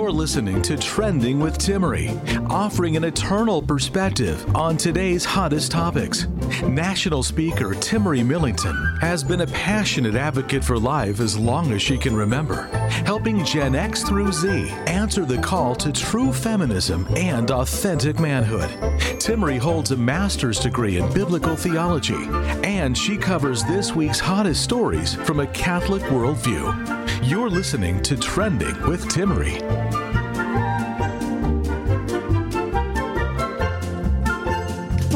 You're listening to Trending with Timmerie, offering an eternal perspective on today's hottest topics. National speaker Timmerie Millington has been a passionate advocate for life as long as she can remember, helping Gen X through Z answer the call to true feminism and authentic manhood. Timmerie holds a master's degree in biblical theology, and she covers this week's hottest stories from a Catholic worldview. You're listening to Trending with Timmerie.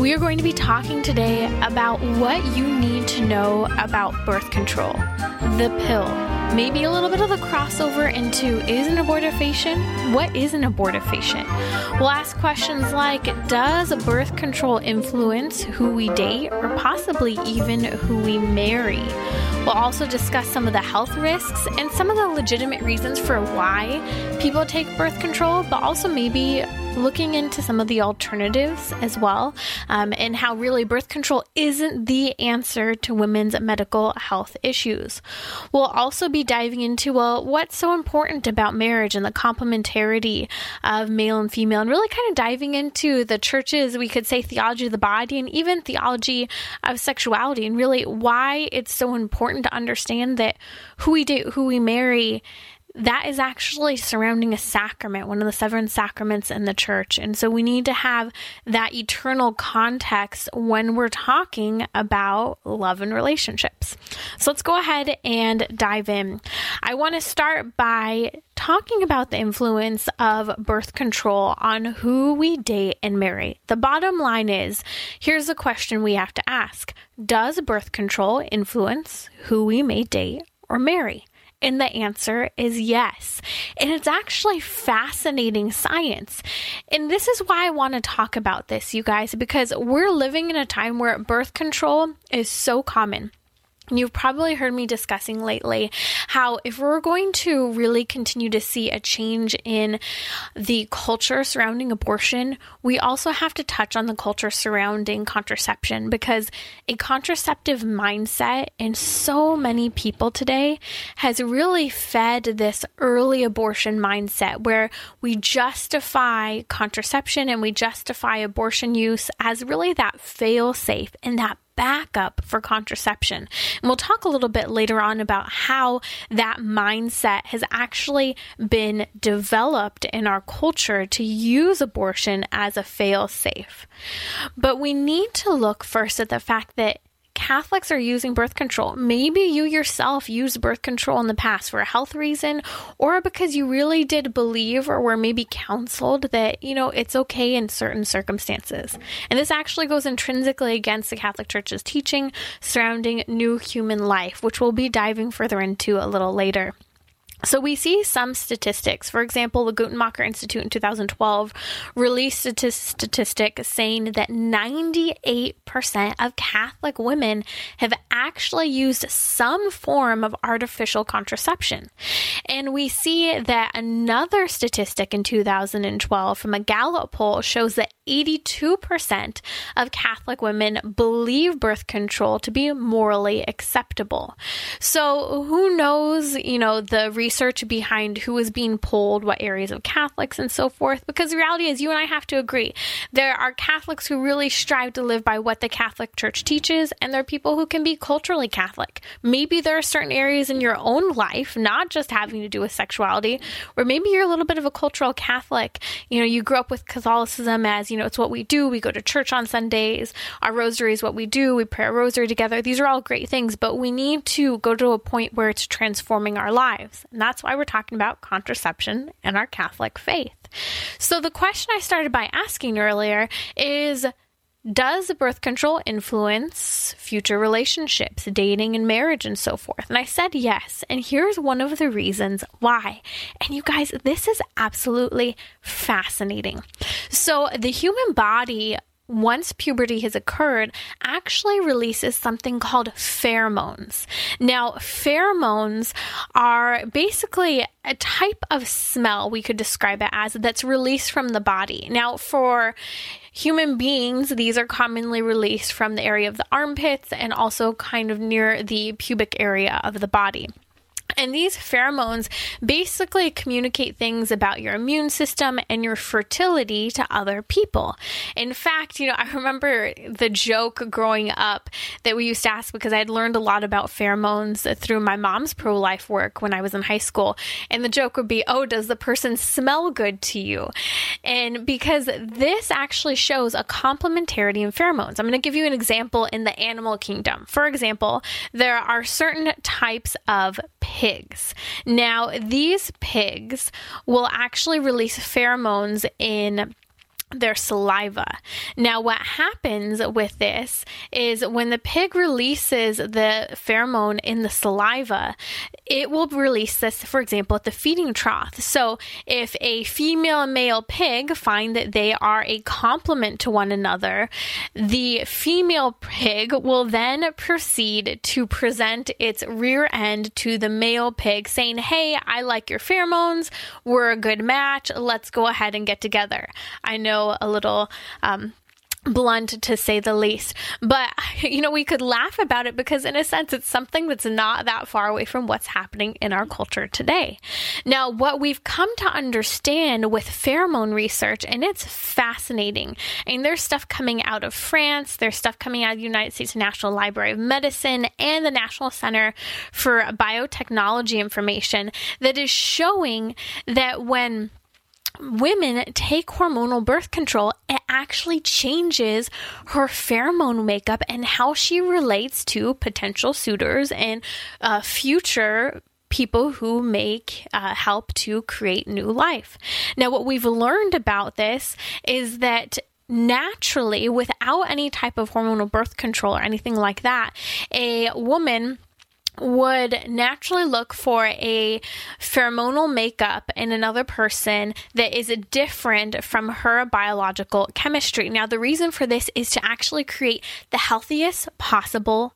We are going to be talking today about what you need to know about birth control, the pill, maybe a little bit of the crossover into is an abortifacient? What is an abortifacient? We'll ask questions like Does birth control influence who we date or possibly even who we marry? We'll also discuss some of the health risks and some of the legitimate reasons for why people take birth control, but also maybe looking into some of the alternatives as well, um, and how really birth control isn't the answer to women's medical health issues. We'll also be diving into well, what's so important about marriage and the complementarity of male and female, and really kind of diving into the church's, we could say, theology of the body and even theology of sexuality, and really why it's so important to understand that who we date, who we marry, that is actually surrounding a sacrament, one of the seven sacraments in the church. And so we need to have that eternal context when we're talking about love and relationships. So let's go ahead and dive in. I want to start by talking about the influence of birth control on who we date and marry. The bottom line is here's a question we have to ask Does birth control influence who we may date or marry? And the answer is yes. And it's actually fascinating science. And this is why I want to talk about this, you guys, because we're living in a time where birth control is so common. You've probably heard me discussing lately how if we're going to really continue to see a change in the culture surrounding abortion, we also have to touch on the culture surrounding contraception because a contraceptive mindset in so many people today has really fed this early abortion mindset where we justify contraception and we justify abortion use as really that fail safe and that backup for contraception. And we'll talk a little bit later on about how that mindset has actually been developed in our culture to use abortion as a fail safe. But we need to look first at the fact that Catholics are using birth control. Maybe you yourself used birth control in the past for a health reason or because you really did believe or were maybe counseled that, you know, it's okay in certain circumstances. And this actually goes intrinsically against the Catholic Church's teaching surrounding new human life, which we'll be diving further into a little later. So we see some statistics. For example, the Guttmacher Institute in 2012 released a statistic saying that 98% of Catholic women have actually used some form of artificial contraception. And we see that another statistic in 2012 from a Gallup poll shows that 82% of Catholic women believe birth control to be morally acceptable. So who knows, you know, the research behind who is being polled, what areas of Catholics and so forth, because the reality is you and I have to agree. There are Catholics who really strive to live by what the Catholic Church teaches, and there are people who can be culturally Catholic. Maybe there are certain areas in your own life, not just having to do with sexuality, where maybe you're a little bit of a cultural Catholic. You know, you grew up with Catholicism as you know, it's what we do. We go to church on Sundays. Our rosary is what we do. We pray a rosary together. These are all great things, but we need to go to a point where it's transforming our lives. And that's why we're talking about contraception and our Catholic faith. So the question I started by asking earlier is does birth control influence future relationships, dating and marriage, and so forth? And I said yes. And here's one of the reasons why. And you guys, this is absolutely fascinating. So, the human body once puberty has occurred, actually releases something called pheromones. Now, pheromones are basically a type of smell, we could describe it as, that's released from the body. Now, for human beings, these are commonly released from the area of the armpits and also kind of near the pubic area of the body. And these pheromones basically communicate things about your immune system and your fertility to other people. In fact, you know, I remember the joke growing up that we used to ask because I had learned a lot about pheromones through my mom's pro life work when I was in high school. And the joke would be, oh, does the person smell good to you? And because this actually shows a complementarity in pheromones. I'm going to give you an example in the animal kingdom. For example, there are certain types of pigs. Now, these pigs will actually release pheromones in their saliva. Now, what happens with this is when the pig releases the pheromone in the saliva, it will release this, for example, at the feeding trough. So, if a female and male pig find that they are a complement to one another, the female pig will then proceed to present its rear end to the male pig, saying, Hey, I like your pheromones. We're a good match. Let's go ahead and get together. I know a little um, blunt to say the least. But, you know, we could laugh about it because, in a sense, it's something that's not that far away from what's happening in our culture today. Now, what we've come to understand with pheromone research, and it's fascinating, and there's stuff coming out of France, there's stuff coming out of the United States National Library of Medicine and the National Center for Biotechnology Information that is showing that when women take hormonal birth control, it actually changes her pheromone makeup and how she relates to potential suitors and uh, future people who make uh, help to create new life. Now, what we've learned about this is that naturally, without any type of hormonal birth control or anything like that, a woman would naturally look for a pheromonal makeup in another person that is different from her biological chemistry. Now, the reason for this is to actually create the healthiest possible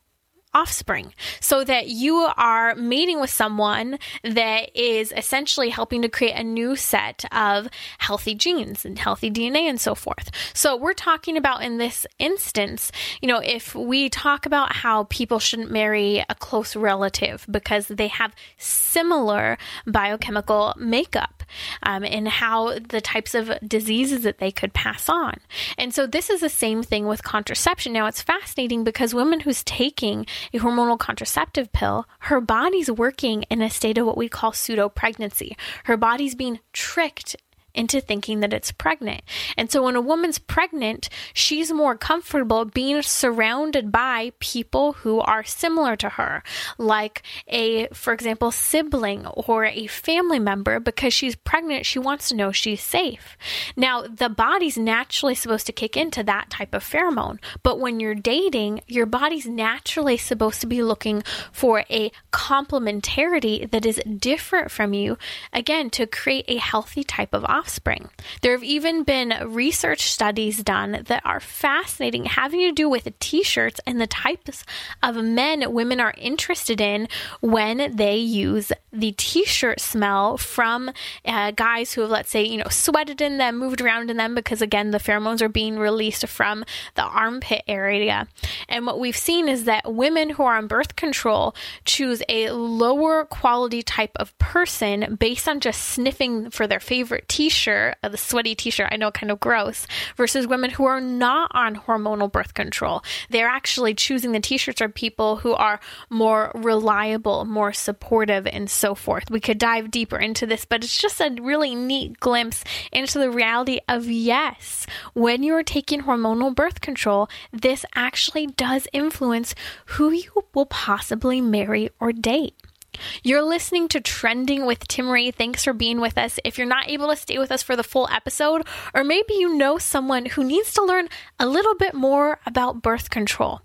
offspring so that you are mating with someone that is essentially helping to create a new set of healthy genes and healthy DNA and so forth. So we're talking about in this instance, you know, if we talk about how people shouldn't marry a close relative because they have similar biochemical makeup um, and how the types of diseases that they could pass on. And so this is the same thing with contraception. Now it's fascinating because women who's taking a hormonal contraceptive pill, her body's working in a state of what we call pseudo pregnancy. Her body's being tricked into thinking that it's pregnant. And so when a woman's pregnant, she's more comfortable being surrounded by people who are similar to her, like a, for example, sibling or a family member, because she's pregnant, she wants to know she's safe. Now, the body's naturally supposed to kick into that type of pheromone, but when you're dating, your body's naturally supposed to be looking for a complementarity that is different from you, again, to create a healthy type of offspring. There have even been research studies done that are fascinating, having to do with t shirts and the types of men women are interested in when they use the t shirt smell from uh, guys who have, let's say, you know, sweated in them, moved around in them, because again, the pheromones are being released from the armpit area. And what we've seen is that women who are on birth control choose a lower quality type of person based on just sniffing for their favorite t t-shirt, the sweaty t-shirt, I know kind of gross, versus women who are not on hormonal birth control. They're actually choosing the t-shirts are people who are more reliable, more supportive, and so forth. We could dive deeper into this, but it's just a really neat glimpse into the reality of yes, when you're taking hormonal birth control, this actually does influence who you will possibly marry or date. You're listening to Trending with Timmerie. Thanks for being with us. If you're not able to stay with us for the full episode, or maybe you know someone who needs to learn a little bit more about birth control,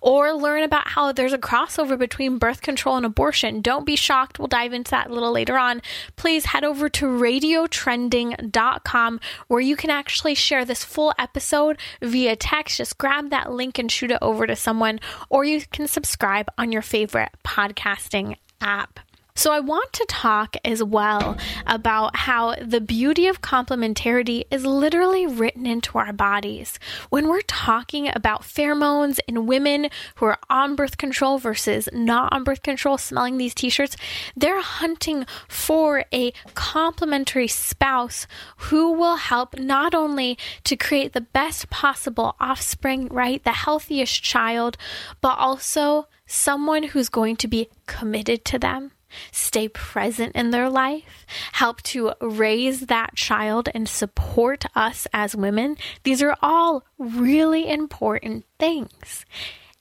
or learn about how there's a crossover between birth control and abortion. Don't be shocked. We'll dive into that a little later on. Please head over to radiotrending.com where you can actually share this full episode via text. Just grab that link and shoot it over to someone, or you can subscribe on your favorite podcasting app. So, I want to talk as well about how the beauty of complementarity is literally written into our bodies. When we're talking about pheromones in women who are on birth control versus not on birth control, smelling these t shirts, they're hunting for a complementary spouse who will help not only to create the best possible offspring, right? The healthiest child, but also someone who's going to be committed to them stay present in their life, help to raise that child and support us as women. These are all really important things.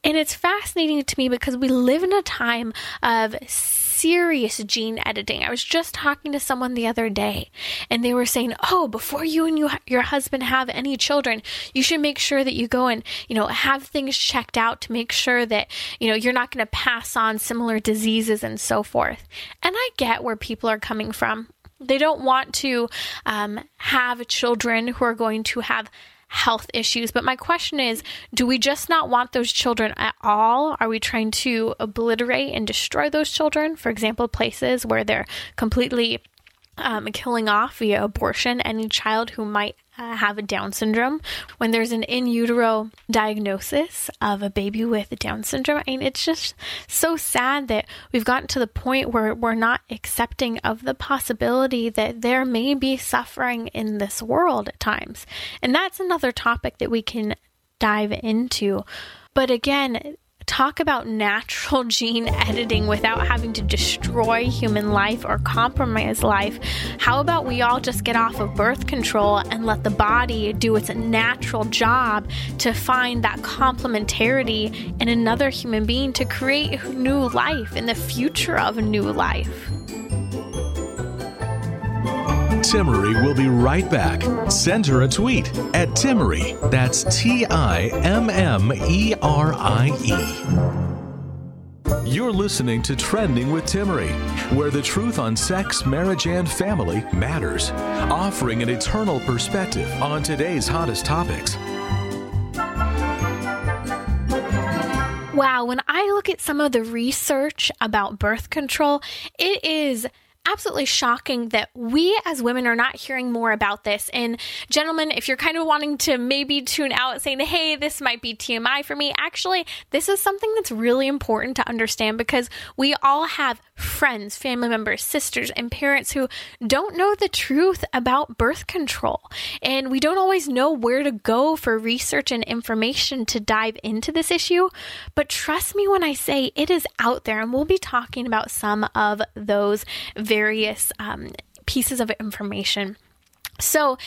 And it's fascinating to me because we live in a time of serious gene editing. I was just talking to someone the other day and they were saying, "Oh, before you and you, your husband have any children, you should make sure that you go and, you know, have things checked out to make sure that, you know, you're not going to pass on similar diseases and so forth." And I get where people are coming from. They don't want to um, have children who are going to have health issues. But my question is do we just not want those children at all? Are we trying to obliterate and destroy those children? For example, places where they're completely um, killing off via abortion any child who might uh, have a Down syndrome. When there's an in utero diagnosis of a baby with Down syndrome, I mean, it's just so sad that we've gotten to the point where we're not accepting of the possibility that there may be suffering in this world at times. And that's another topic that we can dive into. But again, talk about natural gene editing without having to destroy human life or compromise life. How about we all just get off of birth control and let the body do its natural job to find that complementarity in another human being to create new life in the future of a new life? Timmerie will be right back. Send her a tweet at Timmerie. That's T I M M E R I E. You're listening to Trending with Timmerie, where the truth on sex, marriage, and family matters, offering an eternal perspective on today's hottest topics. Wow, when I look at some of the research about birth control, it is absolutely shocking that we as women are not hearing more about this. And gentlemen, if you're kind of wanting to maybe tune out saying, hey, this might be TMI for me, actually, this is something that's really important to understand because we all have friends, family members, sisters, and parents who don't know the truth about birth control. And we don't always know where to go for research and information to dive into this issue. But trust me when I say it is out there, and we'll be talking about some of those various um, pieces of information. So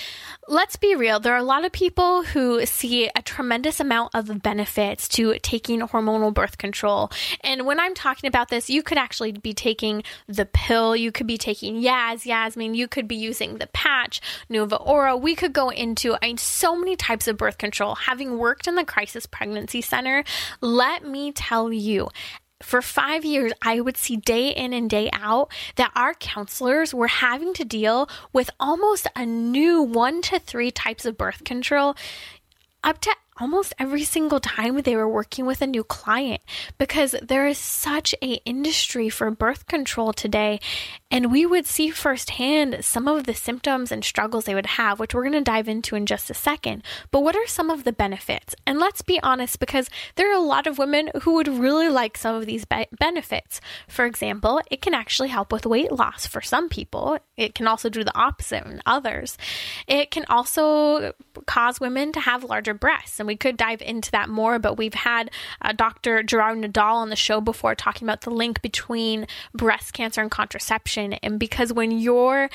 let's be real. There are a lot of people who see a tremendous amount of benefits to taking hormonal birth control. And when I'm talking about this, you could actually be taking the pill, you could be taking Yaz, Yasmin, you could be using the patch, Nova Ora. We could go into I mean, so many types of birth control. Having worked in the crisis pregnancy center, let me tell you, for five years, I would see day in and day out that our counselors were having to deal with almost a new one to three types of birth control, up to almost every single time they were working with a new client because there is such a industry for birth control today. And we would see firsthand some of the symptoms and struggles they would have which we're going to dive into in just a second. But what are some of the benefits? And let's be honest because there are a lot of women who would really like some of these be- benefits. For example it can actually help with weight loss for some people. It can also do the opposite in others. It can also cause women to have larger breasts. And we could dive into that more, but we've had uh, Dr. Gerard Nadal on the show before talking about the link between breast cancer and contraception. And because when you're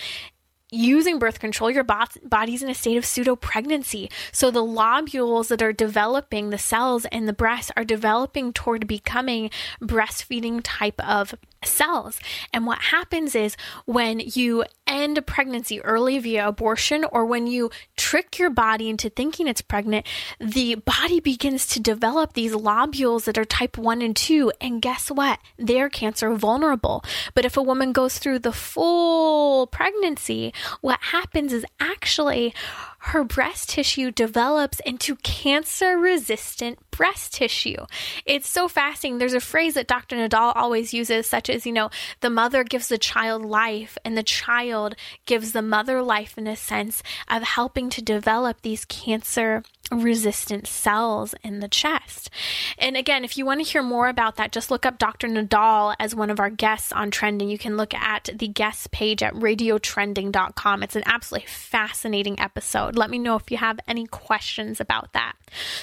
using birth control, your body's in a state of pseudo pregnancy. So the lobules that are developing, the cells in the breast are developing toward becoming breastfeeding type of cells. And what happens is when you end a pregnancy early via abortion or when you trick your body into thinking it's pregnant, the body begins to develop these lobules that are type 1 and 2. And guess what? They're cancer vulnerable. But if a woman goes through the full pregnancy, what happens is actually her breast tissue develops into cancer resistant breast tissue. It's so fascinating. There's a phrase that Dr. Nadal always uses, such as, you know, the mother gives the child life, and the child gives the mother life in a sense of helping to develop these cancer resistant cells in the chest. And again, if you want to hear more about that, just look up Dr. Nadal as one of our guests on trending. You can look at the guest page at radiotrending.com. It's an absolutely fascinating episode. Let me know if you have any questions about that.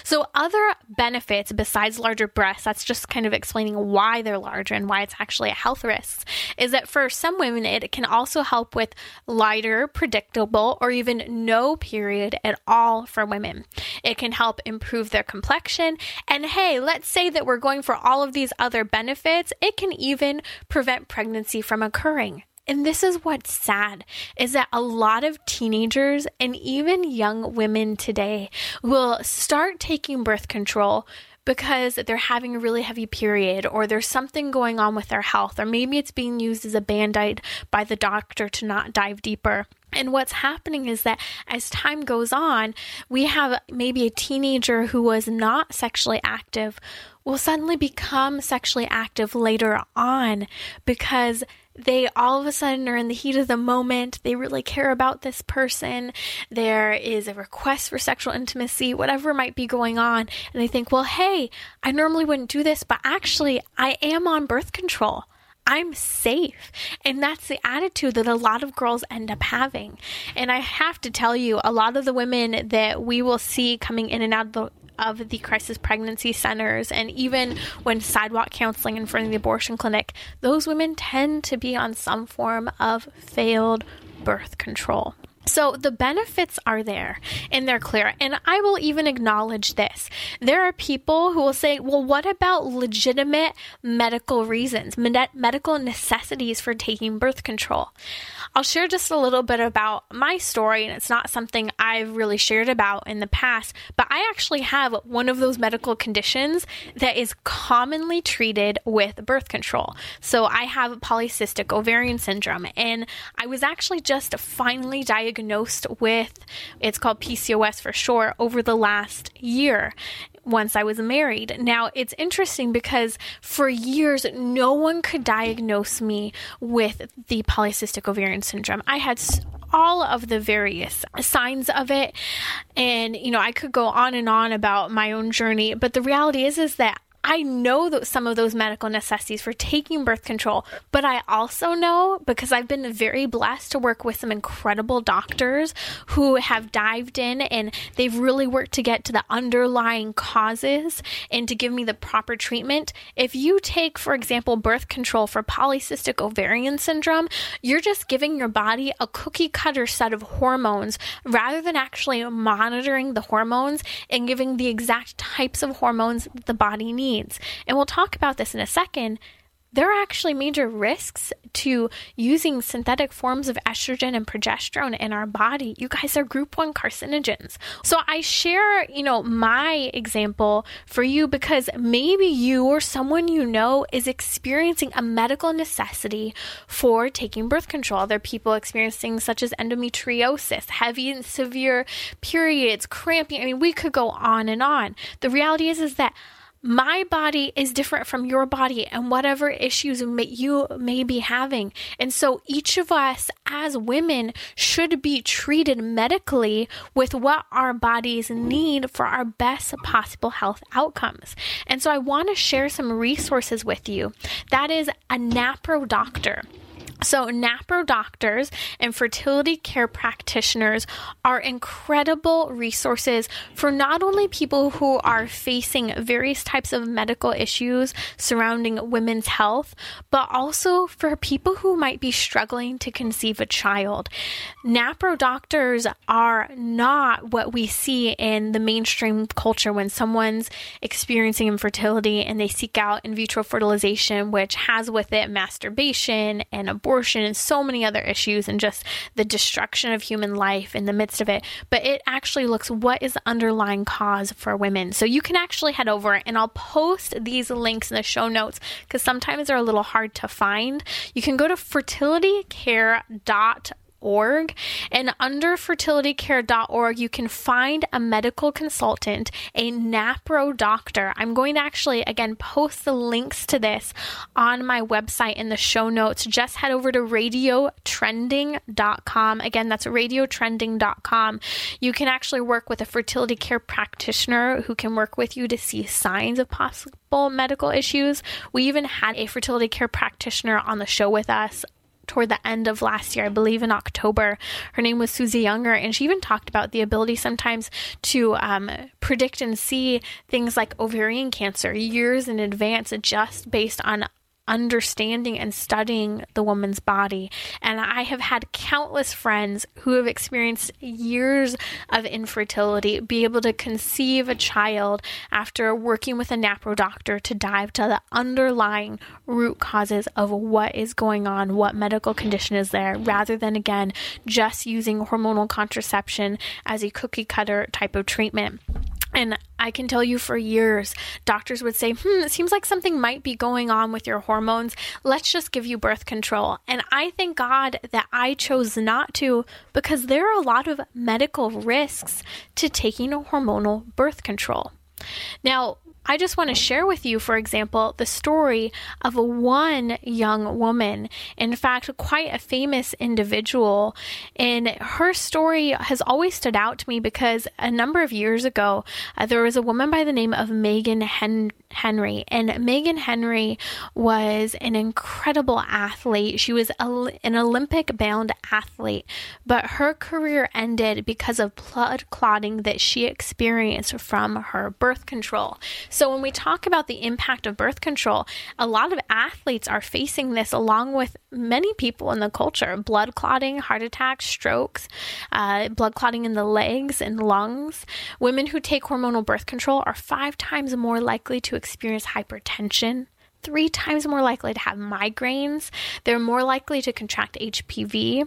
So, other benefits besides larger breasts, that's just kind of explaining why they're larger and why it's actually a health risk, is that for some women, it can also help with lighter, predictable, or even no period at all for women. It can help improve their complexion. And hey, let's say that we're going for all of these other benefits, it can even prevent pregnancy from occurring. And this is what's sad is that a lot of teenagers and even young women today will start taking birth control because they're having a really heavy period or there's something going on with their health or maybe it's being used as a band-aid by the doctor to not dive deeper. And what's happening is that as time goes on, we have maybe a teenager who was not sexually active will suddenly become sexually active later on because they all of a sudden are in the heat of the moment. They really care about this person. There is a request for sexual intimacy, whatever might be going on. And they think, well, hey, I normally wouldn't do this, but actually, I am on birth control. I'm safe. And that's the attitude that a lot of girls end up having. And I have to tell you, a lot of the women that we will see coming in and out of the of the crisis pregnancy centers and even when sidewalk counseling in front of the abortion clinic, those women tend to be on some form of failed birth control. So the benefits are there and they're clear. And I will even acknowledge this. There are people who will say, well, what about legitimate medical reasons, med- medical necessities for taking birth control? I'll share just a little bit about my story, and it's not something I've really shared about in the past, but I actually have one of those medical conditions that is commonly treated with birth control. So I have polycystic ovarian syndrome, and I was actually just finally diagnosed with it's called PCOS for short over the last year once I was married. Now, it's interesting because for years, no one could diagnose me with the polycystic ovarian syndrome. I had all of the various signs of it and you know I could go on and on about my own journey but the reality is is that I know that some of those medical necessities for taking birth control, but I also know because I've been very blessed to work with some incredible doctors who have dived in and they've really worked to get to the underlying causes and to give me the proper treatment. If you take, for example, birth control for polycystic ovarian syndrome, you're just giving your body a cookie cutter set of hormones rather than actually monitoring the hormones and giving the exact types of hormones that the body needs needs. And we'll talk about this in a second. There are actually major risks to using synthetic forms of estrogen and progesterone in our body. You guys are group 1 carcinogens. So I share, you know, my example for you because maybe you or someone you know is experiencing a medical necessity for taking birth control. There are people experiencing such as endometriosis, heavy and severe periods, cramping. I mean, we could go on and on. The reality is is that my body is different from your body and whatever issues you may be having. And so each of us as women should be treated medically with what our bodies need for our best possible health outcomes. And so I want to share some resources with you. That is a NAPRO doctor. So, NAPRO doctors and fertility care practitioners are incredible resources for not only people who are facing various types of medical issues surrounding women's health, but also for people who might be struggling to conceive a child. NAPRO doctors are not what we see in the mainstream culture when someone's experiencing infertility and they seek out in vitro fertilization, which has with it masturbation and abortion abortion and so many other issues and just the destruction of human life in the midst of it. But it actually looks what is the underlying cause for women. So you can actually head over and I'll post these links in the show notes because sometimes they're a little hard to find. You can go to fertilitycare.com fertilitycare.org. And under fertilitycare.org, you can find a medical consultant, a NAPRO doctor. I'm going to actually, again, post the links to this on my website in the show notes. Just head over to radiotrending.com. Again, that's radiotrending.com. You can actually work with a fertility care practitioner who can work with you to see signs of possible medical issues. We even had a fertility care practitioner on the show with us toward the end of last year, I believe in October. Her name was Susie Younger, and she even talked about the ability sometimes to um, predict and see things like ovarian cancer years in advance just based on understanding and studying the woman's body. And I have had countless friends who have experienced years of infertility be able to conceive a child after working with a NAPRO doctor to dive to the underlying root causes of what is going on, what medical condition is there, rather than again just using hormonal contraception as a cookie cutter type of treatment. And I can tell you for years, doctors would say, hmm, it seems like something might be going on with your hormones. Let's just give you birth control. And I thank God that I chose not to because there are a lot of medical risks to taking a hormonal birth control. Now, I just want to share with you, for example, the story of one young woman, in fact, quite a famous individual. And her story has always stood out to me because a number of years ago, uh, there was a woman by the name of Megan Hen- Henry. And Megan Henry was an incredible athlete. She was a, an Olympic bound athlete, but her career ended because of blood clotting that she experienced from her birth control. So, when we talk about the impact of birth control, a lot of athletes are facing this along with many people in the culture blood clotting, heart attacks, strokes, uh, blood clotting in the legs and lungs. Women who take hormonal birth control are five times more likely to experience hypertension three times more likely to have migraines. They're more likely to contract HPV.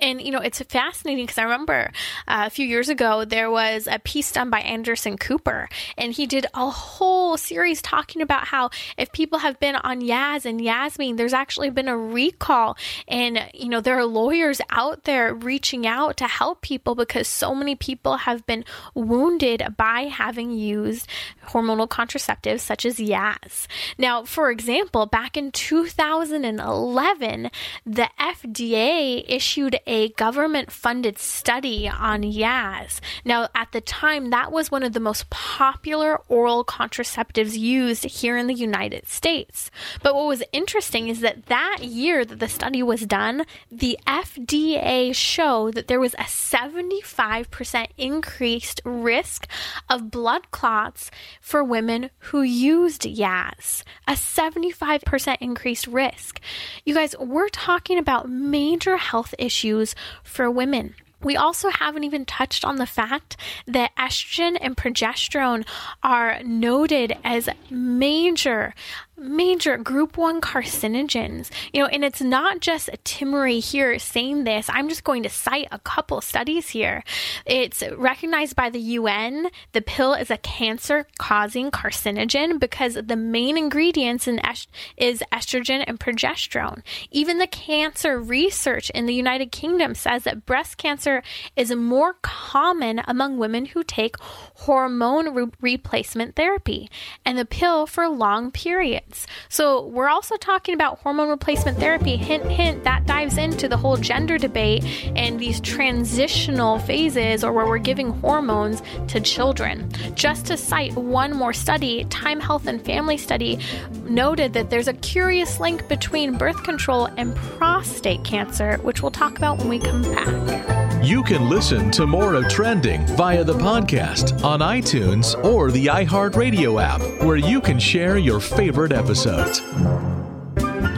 And, you know, it's fascinating because I remember uh, a few years ago there was a piece done by Anderson Cooper, and he did a whole series talking about how if people have been on Yaz and Yasmin, there's actually been a recall. And, you know, there are lawyers out there reaching out to help people because so many people have been wounded by having used hormonal contraceptives such as Yaz. Now, for example, back in 2011, the FDA issued a government funded study on Yaz. Now, at the time, that was one of the most popular oral contraceptives used here in the United States. But what was interesting is that that year that the study was done, the FDA showed that there was a 75% increased risk of blood clots for women who used Yaz. A 75% increased risk. You guys, we're talking about major health issues issues for women. We also haven't even touched on the fact that estrogen and progesterone are noted as major major group 1 carcinogens. You know, and it's not just Timmerie here saying this. I'm just going to cite a couple studies here. It's recognized by the UN the pill is a cancer causing carcinogen because the main ingredients in est- is estrogen and progesterone. Even the cancer research in the United Kingdom says that breast cancer is more common among women who take hormone re- replacement therapy and the pill for long periods. So, we're also talking about hormone replacement therapy. Hint, hint, that dives into the whole gender debate and these transitional phases or where we're giving hormones to children. Just to cite one more study, Time Health and Family Study noted that there's a curious link between birth control and prostate cancer, which we'll talk about when we come back. You can listen to more of Trending via the podcast on iTunes or the iHeartRadio app, where you can share your favorite episodes.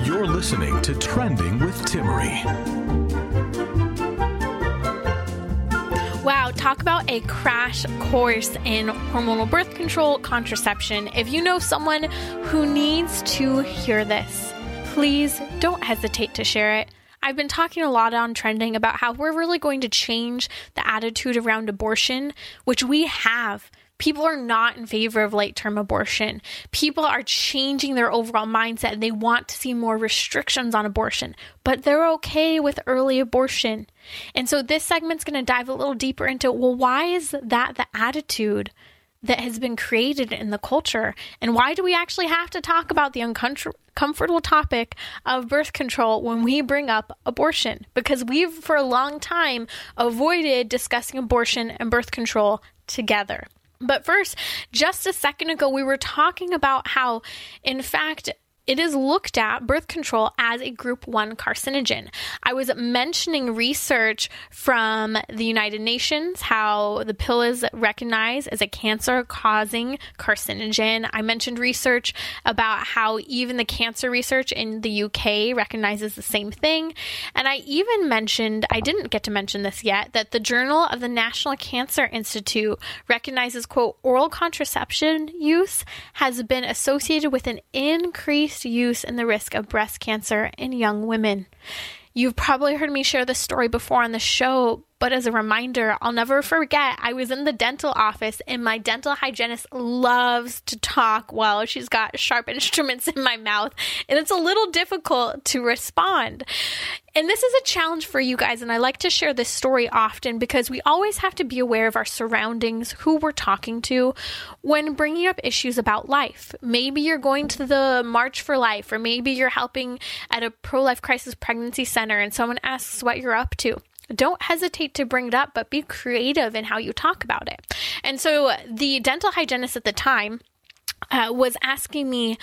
You're listening to Trending with Timmerie. Wow, talk about a crash course in hormonal birth control contraception. If you know someone who needs to hear this, please don't hesitate to share it. I've been talking a lot on trending about how we're really going to change the attitude around abortion, which we have People are not in favor of late term abortion. People are changing their overall mindset and they want to see more restrictions on abortion, but they're okay with early abortion. And so this segment's going to dive a little deeper into well, why is that the attitude? that has been created in the culture? And why do we actually have to talk about the uncomfortable topic of birth control when we bring up abortion? Because we've, for a long time, avoided discussing abortion and birth control together. But first, just a second ago, we were talking about how, in fact, it is looked at birth control as a group 1 carcinogen. I was mentioning research from the United Nations how the pill is recognized as a cancer causing carcinogen. I mentioned research about how even the cancer research in the UK recognizes the same thing. And I even mentioned, I didn't get to mention this yet, that the Journal of the National Cancer Institute recognizes, quote, oral contraception use has been associated with an increase increased use and the risk of breast cancer in young women. You've probably heard me share this story before on the show, but as a reminder, I'll never forget I was in the dental office and my dental hygienist loves to talk while she's got sharp instruments in my mouth, and it's a little difficult to respond. And this is a challenge for you guys, and I like to share this story often because we always have to be aware of our surroundings, who we're talking to, when bringing up issues about life. Maybe you're going to the March for Life, or maybe you're helping at a pro life crisis pregnancy center and someone asks what you're up to don't hesitate to bring it up, but be creative in how you talk about it. And so the dental hygienist at the time uh, was asking me,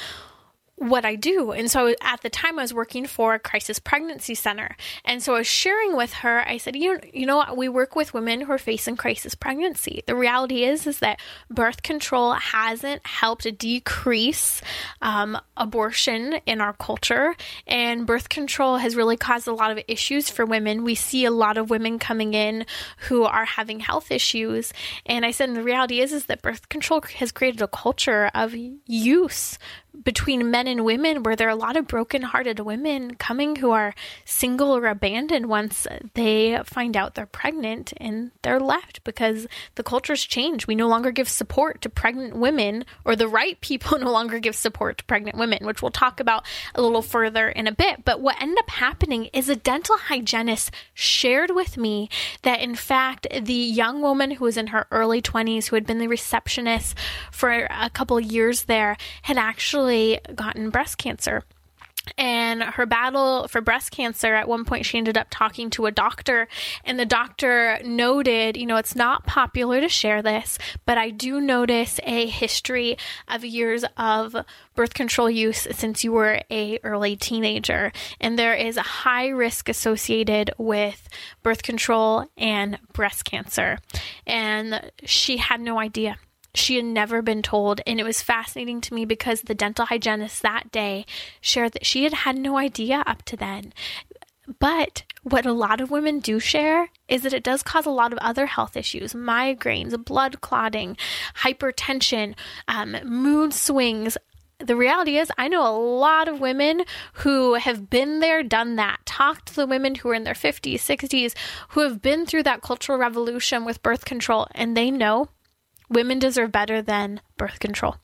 what I do. And so at the time I was working for a crisis pregnancy center. And so I was sharing with her, I said, you, you know, we work with women who are facing crisis pregnancy. The reality is, is that birth control hasn't helped decrease um, abortion in our culture. And birth control has really caused a lot of issues for women. We see a lot of women coming in who are having health issues. And I said, and the reality is, is that birth control has created a culture of use between men and women where there are a lot of broken-hearted women coming who are single or abandoned once they find out they're pregnant and they're left because the culture's changed. We no longer give support to pregnant women or the right people no longer give support to pregnant women, which we'll talk about a little further in a bit. But what ended up happening is a dental hygienist shared with me that in fact the young woman who was in her early 20s who had been the receptionist for a couple years there had actually actually gotten breast cancer. And her battle for breast cancer, at one point, she ended up talking to a doctor, and the doctor noted, you know, it's not popular to share this, but I do notice a history of years of birth control use since you were a early teenager, and there is a high risk associated with birth control and breast cancer. And she had no idea she had never been told. And it was fascinating to me because the dental hygienist that day shared that she had had no idea up to then. But what a lot of women do share is that it does cause a lot of other health issues migraines, blood clotting, hypertension, um, mood swings. The reality is, I know a lot of women who have been there, done that, talked to the women who are in their 50s, 60s, who have been through that cultural revolution with birth control, and they know Women deserve better than birth control.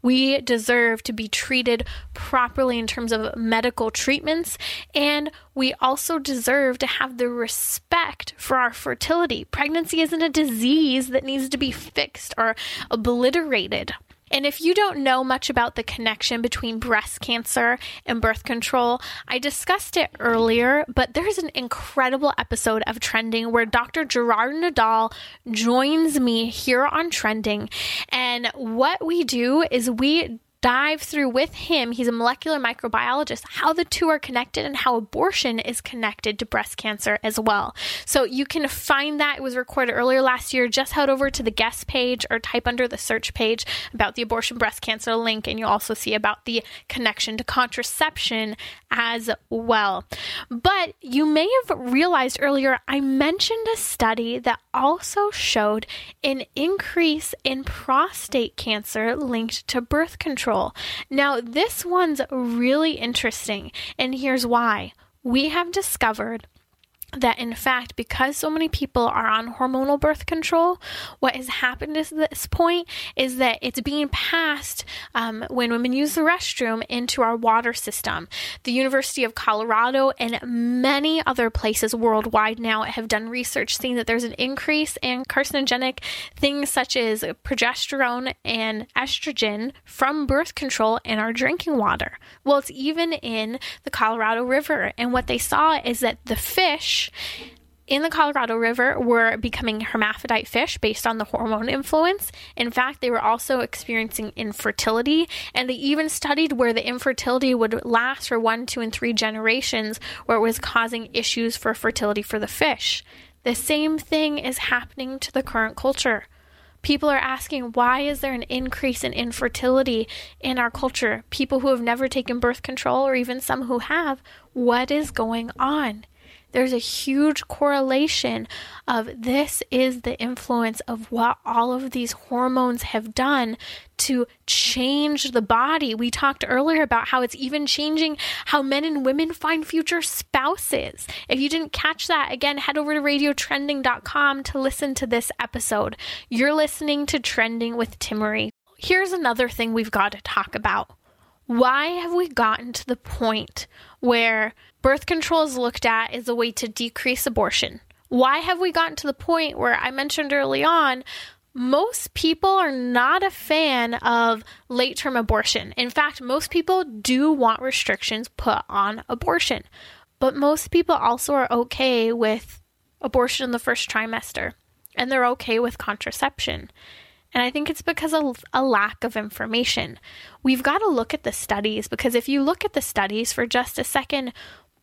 We deserve to be treated properly in terms of medical treatments, and we also deserve to have the respect for our fertility. Pregnancy isn't a disease that needs to be fixed or obliterated. And if you don't know much about the connection between breast cancer and birth control, I discussed it earlier, but there's an incredible episode of Trending where Dr. Gerard Nadal joins me here on Trending. And what we do is we dive through with him, he's a molecular microbiologist, how the two are connected and how abortion is connected to breast cancer as well. So you can find that. It was recorded earlier last year. Just head over to the guest page or type under the search page about the abortion breast cancer link, and you'll also see about the connection to contraception as well. But you may have realized earlier, I mentioned a study that also showed an increase in prostate cancer linked to birth control control. Now, this one's really interesting, and here's why. We have discovered that in fact, because so many people are on hormonal birth control, what has happened at this point is that it's being passed um, when women use the restroom into our water system. The University of Colorado and many other places worldwide now have done research seeing that there's an increase in carcinogenic things such as progesterone and estrogen from birth control in our drinking water. Well, it's even in the Colorado River. And what they saw is that the fish in the Colorado River were becoming hermaphrodite fish based on the hormone influence. In fact, they were also experiencing infertility, and they even studied where the infertility would last for one, two, and three generations, where it was causing issues for fertility for the fish. The same thing is happening to the current culture. People are asking, why is there an increase in infertility in our culture? People who have never taken birth control, or even some who have, what is going on? There's a huge correlation of this is the influence of what all of these hormones have done to change the body. We talked earlier about how it's even changing how men and women find future spouses. If you didn't catch that, again, head over to radiotrending.com to listen to this episode. You're listening to Trending with Timmerie. Here's another thing we've got to talk about. Why have we gotten to the point where birth control is looked at as a way to decrease abortion. Why have we gotten to the point where I mentioned early on? Most people are not a fan of late term abortion. In fact, most people do want restrictions put on abortion. But most people also are okay with abortion in the first trimester and they're okay with contraception. And I think it's because of a lack of information. We've got to look at the studies because if you look at the studies for just a second,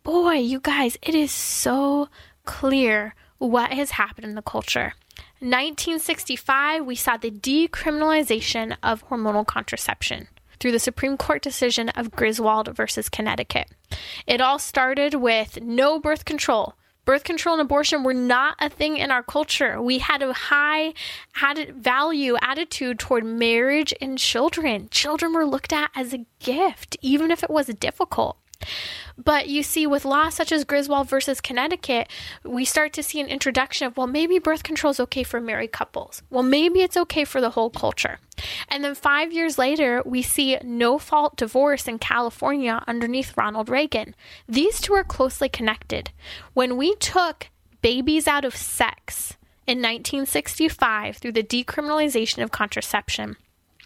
boy, you guys, it is so clear what has happened in the culture. 1965, we saw the decriminalization of hormonal contraception through the Supreme Court decision of Griswold versus Connecticut. It all started with no birth control. Birth control and abortion were not a thing in our culture. We had a high added value attitude toward marriage and children. Children were looked at as a gift, even if it was difficult. But you see, with laws such as Griswold versus Connecticut, we start to see an introduction of, well, maybe birth control is okay for married couples. Well, maybe it's okay for the whole culture. And then five years later, we see no fault divorce in California underneath Ronald Reagan. These two are closely connected. When we took babies out of sex in 1965 through the decriminalization of contraception,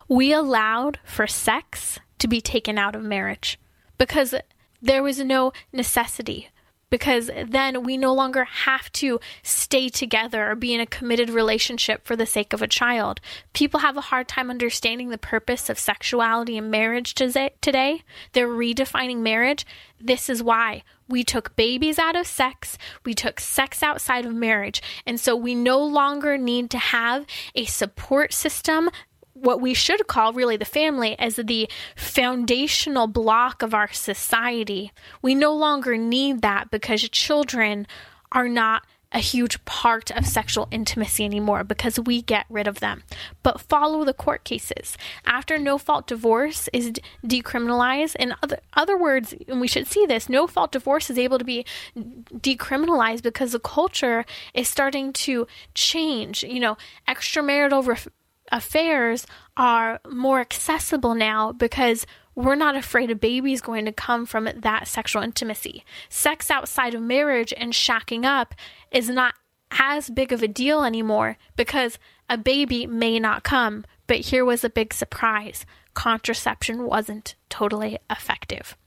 we allowed for sex to be taken out of marriage because there was no necessity because then we no longer have to stay together or be in a committed relationship for the sake of a child. People have a hard time understanding the purpose of sexuality and marriage today. They're redefining marriage. This is why we took babies out of sex, we took sex outside of marriage, and so we no longer need to have a support system what we should call really the family as the foundational block of our society. We no longer need that because children are not a huge part of sexual intimacy anymore because we get rid of them. But follow the court cases. After no fault divorce is decriminalized, in other, other words, and we should see this, no fault divorce is able to be decriminalized because the culture is starting to change. You know, extramarital affairs are more accessible now because we're not afraid a baby's going to come from that sexual intimacy. Sex outside of marriage and shacking up is not as big of a deal anymore because a baby may not come. But here was a big surprise contraception wasn't totally effective.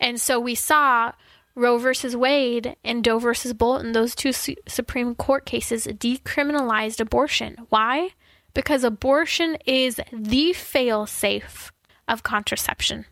And so we saw Roe versus Wade and Doe versus Bolton, those two Supreme Court cases decriminalized abortion. Why? Because abortion is the fail safe of contraception.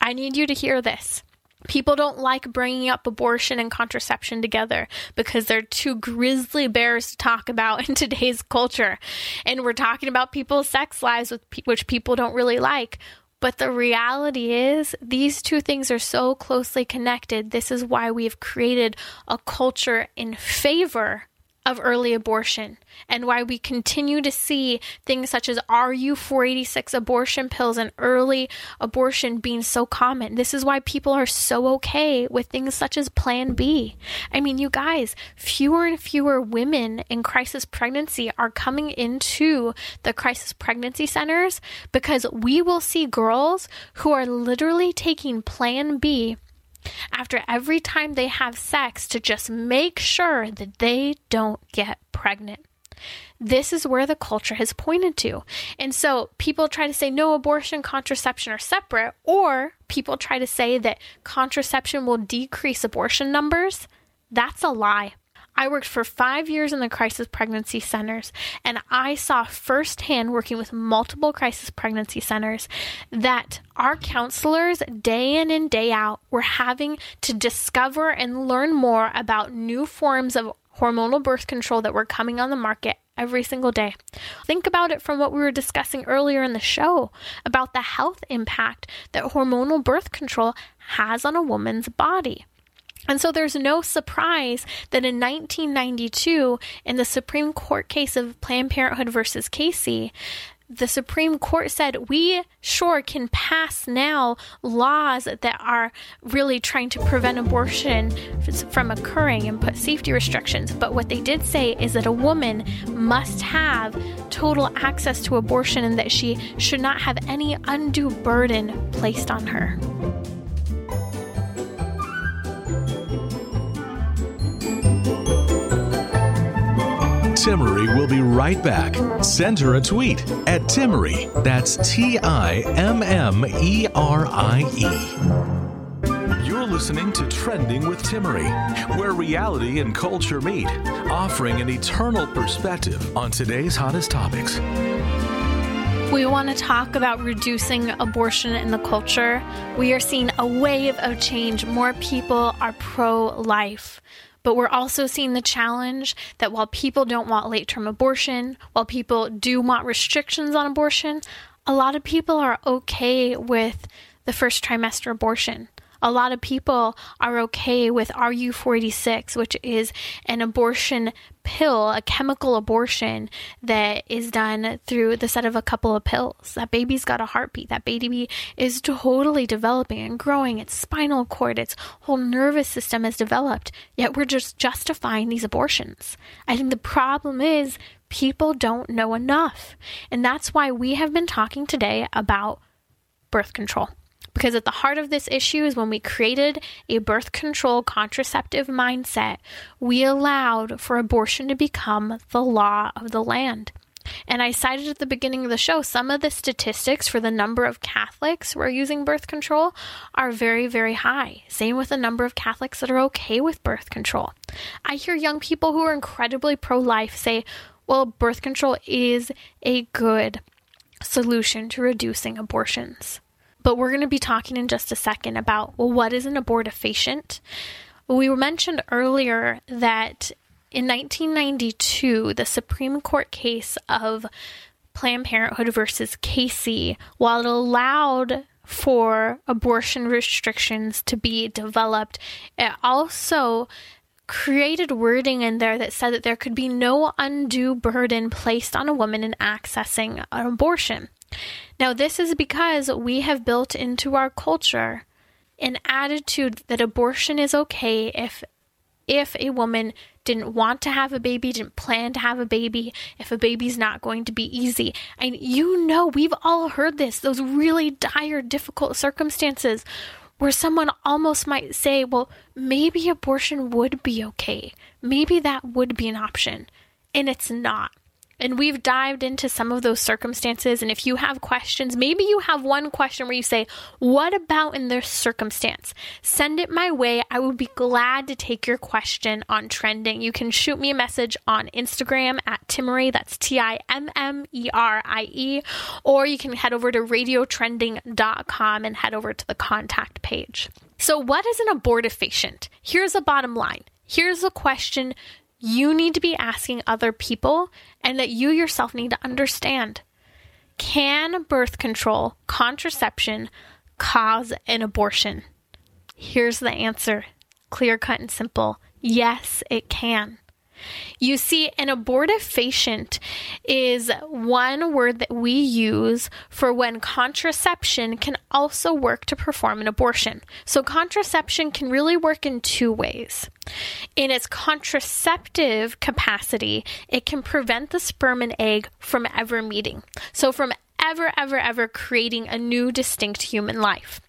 I need you to hear this. People don't like bringing up abortion and contraception together because they're two grizzly bears to talk about in today's culture. And we're talking about people's sex lives, with which people don't really like. But the reality is, these two things are so closely connected. This is why we have created a culture in favor of early abortion and why we continue to see things such as RU486 abortion pills and early abortion being so common. This is why people are so okay with things such as Plan B. I mean, you guys, fewer and fewer women in crisis pregnancy are coming into the crisis pregnancy centers because we will see girls who are literally taking Plan B after every time they have sex to just make sure that they don't get pregnant. This is where the culture has pointed to. And so people try to say no, abortion, contraception are separate, or people try to say that contraception will decrease abortion numbers. That's a lie. I worked for five years in the crisis pregnancy centers, and I saw firsthand working with multiple crisis pregnancy centers that our counselors, day in and day out, were having to discover and learn more about new forms of hormonal birth control that were coming on the market every single day. Think about it from what we were discussing earlier in the show about the health impact that hormonal birth control has on a woman's body. And so there's no surprise that in 1992, in the Supreme Court case of Planned Parenthood versus Casey, the Supreme Court said we sure can pass now laws that are really trying to prevent abortion from occurring and put safety restrictions. But what they did say is that a woman must have total access to abortion and that she should not have any undue burden placed on her. Timmerie will be right back. Send her a tweet at Timmerie. That's T I M M E R I E. You're listening to Trending with Timmerie, where reality and culture meet, offering an eternal perspective on today's hottest topics. We want to talk about reducing abortion in the culture. We are seeing a wave of change. More people are pro life. But we're also seeing the challenge that while people don't want late term abortion, while people do want restrictions on abortion, a lot of people are okay with the first trimester abortion. A lot of people are okay with RU486, which is an abortion pill, a chemical abortion that is done through the set of a couple of pills. That baby's got a heartbeat. That baby is totally developing and growing. Its spinal cord, its whole nervous system is developed. Yet we're just justifying these abortions. I think the problem is people don't know enough. And that's why we have been talking today about birth control. Because at the heart of this issue is when we created a birth control contraceptive mindset, we allowed for abortion to become the law of the land. And I cited at the beginning of the show some of the statistics for the number of Catholics who are using birth control are very, very high. Same with the number of Catholics that are okay with birth control. I hear young people who are incredibly pro life say, well, birth control is a good solution to reducing abortions. But we're going to be talking in just a second about well, what is an abortifacient? We mentioned earlier that in 1992, the Supreme Court case of Planned Parenthood versus Casey, while it allowed for abortion restrictions to be developed, it also created wording in there that said that there could be no undue burden placed on a woman in accessing an abortion. Now, this is because we have built into our culture an attitude that abortion is okay if if a woman didn't want to have a baby, didn't plan to have a baby, if a baby's not going to be easy. And you know, we've all heard this, those really dire, difficult circumstances where someone almost might say, well, maybe abortion would be okay. Maybe that would be an option. And it's not. And we've dived into some of those circumstances. And if you have questions, maybe you have one question where you say, What about in this circumstance? Send it my way. I would be glad to take your question on trending. You can shoot me a message on Instagram at Timmerie, that's T I M M E R I E, or you can head over to radiotrending.com and head over to the contact page. So, what is an abortifacient? Here's a bottom line. Here's a question you need to be asking other people and that you yourself need to understand. Can birth control, contraception, cause an abortion? Here's the answer clear cut and simple yes, it can. You see, an abortifacient is one word that we use for when contraception can also work to perform an abortion. So, contraception can really work in two ways. In its contraceptive capacity, it can prevent the sperm and egg from ever meeting. So, from ever, ever, ever creating a new distinct human life.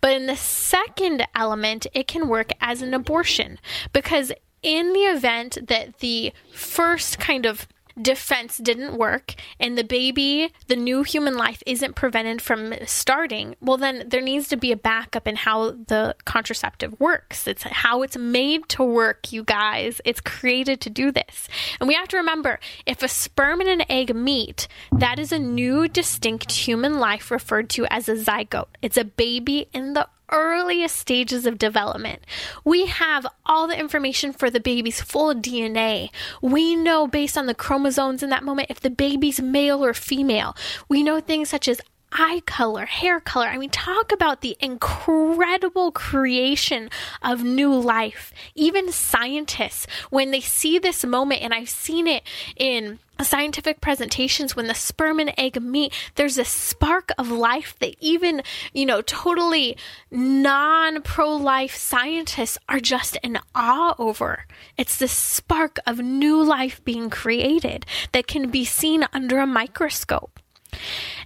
But in the second element, it can work as an abortion because in the event that the first kind of defense didn't work and the baby, the new human life, isn't prevented from starting, well, then there needs to be a backup in how the contraceptive works. It's how it's made to work, you guys. It's created to do this. And we have to remember if a sperm and an egg meet, that is a new distinct human life referred to as a zygote. It's a baby in the earliest stages of development. We have all the information for the baby's full DNA. We know based on the chromosomes in that moment if the baby's male or female. We know things such as eye color, hair color. I mean, talk about the incredible creation of new life. Even scientists, when they see this moment, and I've seen it in scientific presentations when the sperm and egg meet there's a spark of life that even you know totally non pro-life scientists are just in awe over it's this spark of new life being created that can be seen under a microscope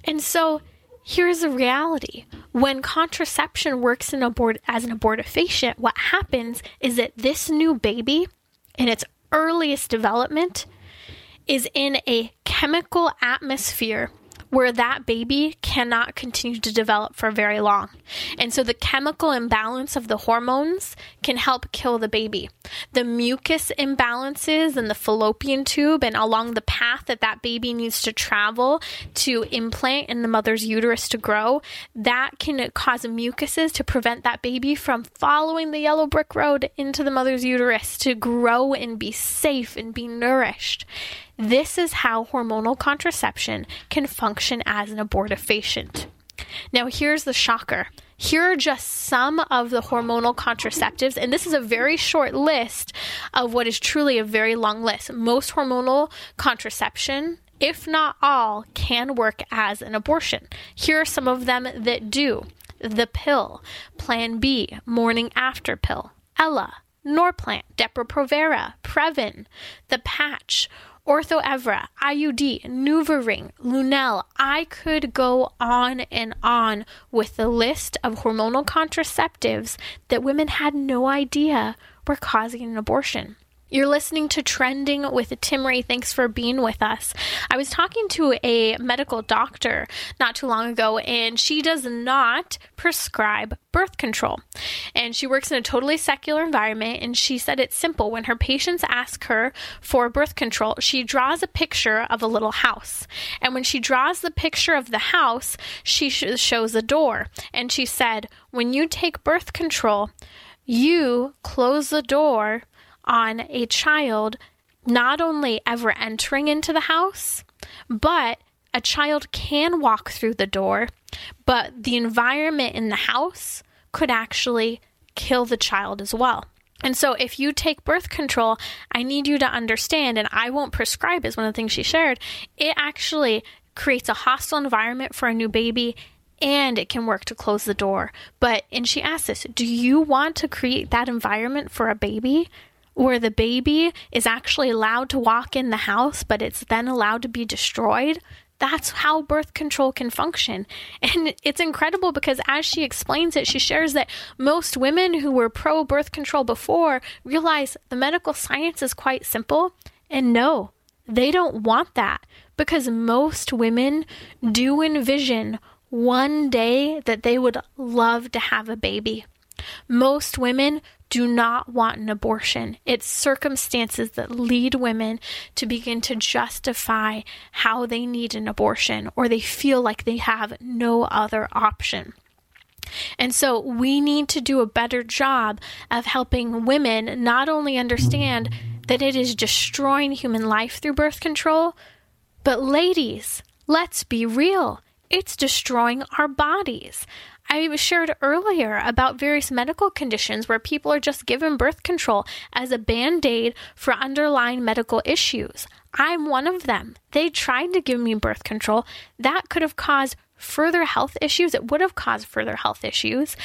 and so Here's the reality. When contraception works abort- as an abortifacient, what happens is that this new baby, in its earliest development, is in a chemical atmosphere where that baby cannot continue to develop for very long. And so the chemical imbalance of the hormones can help kill the baby. The mucus imbalances in the fallopian tube and along the path that that baby needs to travel to implant in the mother's uterus to grow, that can cause mucuses to prevent that baby from following the yellow brick road into the mother's uterus to grow and be safe and be nourished. This is how hormonal contraception can function as an abortifacient. Now, here's the shocker. Here are just some of the hormonal contraceptives, and this is a very short list of what is truly a very long list. Most hormonal contraception, if not all, can work as an abortion. Here are some of them that do the pill, Plan B, morning after pill, Ella, Norplant, Depo-Provera, Preven, the patch, Ortho-Evra, IUD, NuvaRing, Lunelle. I could go on and on with the list of hormonal contraceptives that women had no idea were causing an abortion. You're listening to Trending with Timmerie. Thanks for being with us. I was talking to a medical doctor not too long ago, and she does not prescribe birth control. And she works in a totally secular environment, and she said it's simple. When her patients ask her for birth control, she draws a picture of a little house. And when she draws the picture of the house, she sh- shows a door. And she said, When you take birth control, you close the door on a child not only ever entering into the house, but a child can walk through the door, but the environment in the house could actually kill the child as well. And so, if you take birth control, I need you to understand, and I won't prescribe, is one of the things she shared, it actually creates a hostile environment for a new baby and it can work to close the door. But, and she asked this, do you want to create that environment for a baby? Where the baby is actually allowed to walk in the house, but it's then allowed to be destroyed. That's how birth control can function. And it's incredible because as she explains it, she shares that most women who were pro birth control before realize the medical science is quite simple. And no, they don't want that because most women do envision one day that they would love to have a baby. Most women do not want an abortion. It's circumstances that lead women to begin to justify how they need an abortion or they feel like they have no other option. And so we need to do a better job of helping women not only understand that it is destroying human life through birth control, but ladies, let's be real. It's destroying our bodies. I shared earlier about various medical conditions where people are just given birth control as a band aid for underlying medical issues. I'm one of them. They tried to give me birth control. That could have caused further health issues. It would have caused further health issues.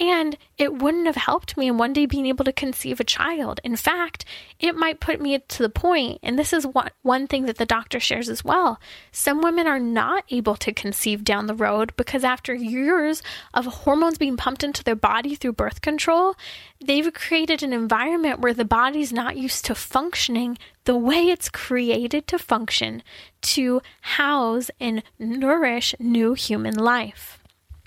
And it wouldn't have helped me in one day being able to conceive a child. In fact, it might put me to the point, and this is one, one thing that the doctor shares as well. Some women are not able to conceive down the road because after years of hormones being pumped into their body through birth control, they've created an environment where the body's not used to functioning the way it's created to function to house and nourish new human life.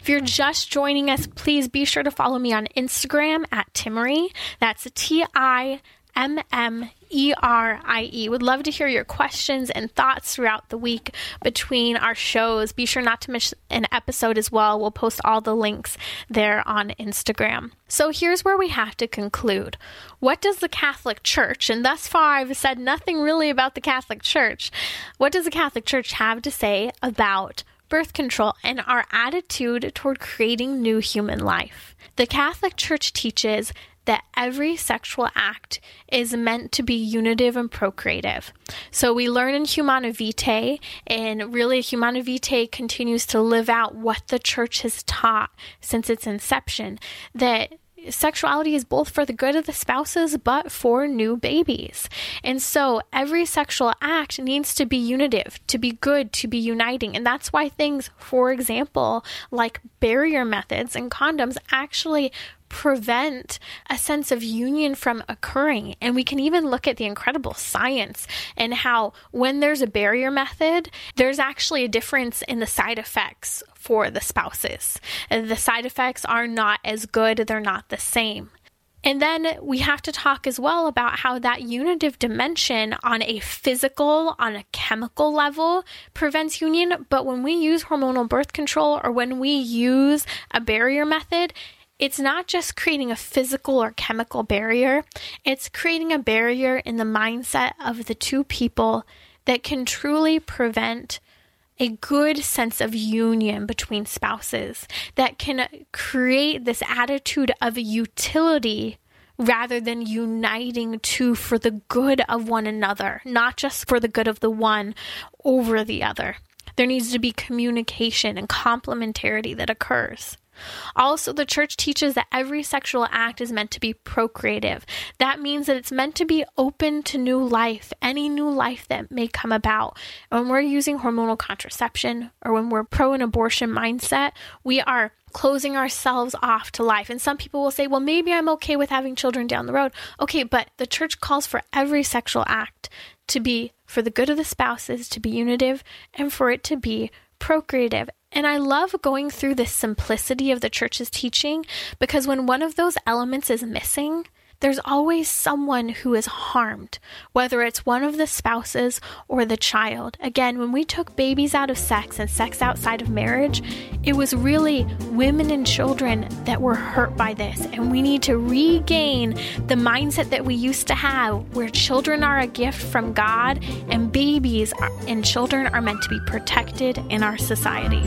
If you're just joining us, please be sure to follow me on Instagram at Timmerie. That's T I M M E R I E. Would love to hear your questions and thoughts throughout the week between our shows. Be sure not to miss an episode as well. We'll post all the links there on Instagram. So here's where we have to conclude. What does the Catholic Church, and thus far I've said nothing really about the Catholic Church, what does the Catholic Church have to say about birth control and our attitude toward creating new human life? The Catholic Church teaches that every sexual act is meant to be unitive and procreative. So we learn in Humanae Vitae, and really Humanae Vitae continues to live out what the church has taught since its inception that sexuality is both for the good of the spouses but for new babies. And so every sexual act needs to be unitive, to be good, to be uniting. And that's why things, for example, like barrier methods and condoms actually prevent a sense of union from occurring. And we can even look at the incredible science and how when there's a barrier method, there's actually a difference in the side effects for the spouses. The side effects are not as good, they're not the same. And then we have to talk as well about how that unitive dimension on a physical, on a chemical level prevents union. But when we use hormonal birth control or when we use a barrier method, it's not just creating a physical or chemical barrier, it's creating a barrier in the mindset of the two people that can truly prevent a good sense of union between spouses, that can create this attitude of utility rather than uniting two for the good of one another, not just for the good of the one over the other. There needs to be communication and complementarity that occurs. Also, the church teaches that every sexual act is meant to be procreative. That means that it's meant to be open to new life, any new life that may come about. When we're using hormonal contraception or when we're pro an abortion mindset, we are closing ourselves off to life. And some people will say, well, maybe I'm okay with having children down the road. Okay, but the church calls for every sexual act to be for the good of the spouses, to be unitive, and for it to be procreative. And I love going through the simplicity of the church's teaching because when one of those elements is missing, there's always someone who is harmed, whether it's one of the spouses or the child. Again, when we took babies out of sex and sex outside of marriage, it was really women and children that were hurt by this. And we need to regain the mindset that we used to have where children are a gift from God and babies and children are meant to be protected in our society.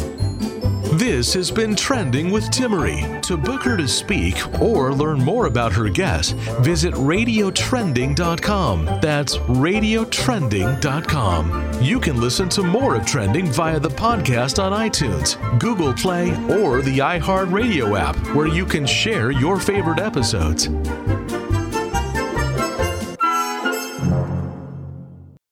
This has been Trending with Timmerie. To book her to speak or learn more about her guest, visit radiotrending.com. That's radiotrending.com. You can listen to more of Trending via the podcast on iTunes, Google Play, or the iHeartRadio app, where you can share your favorite episodes.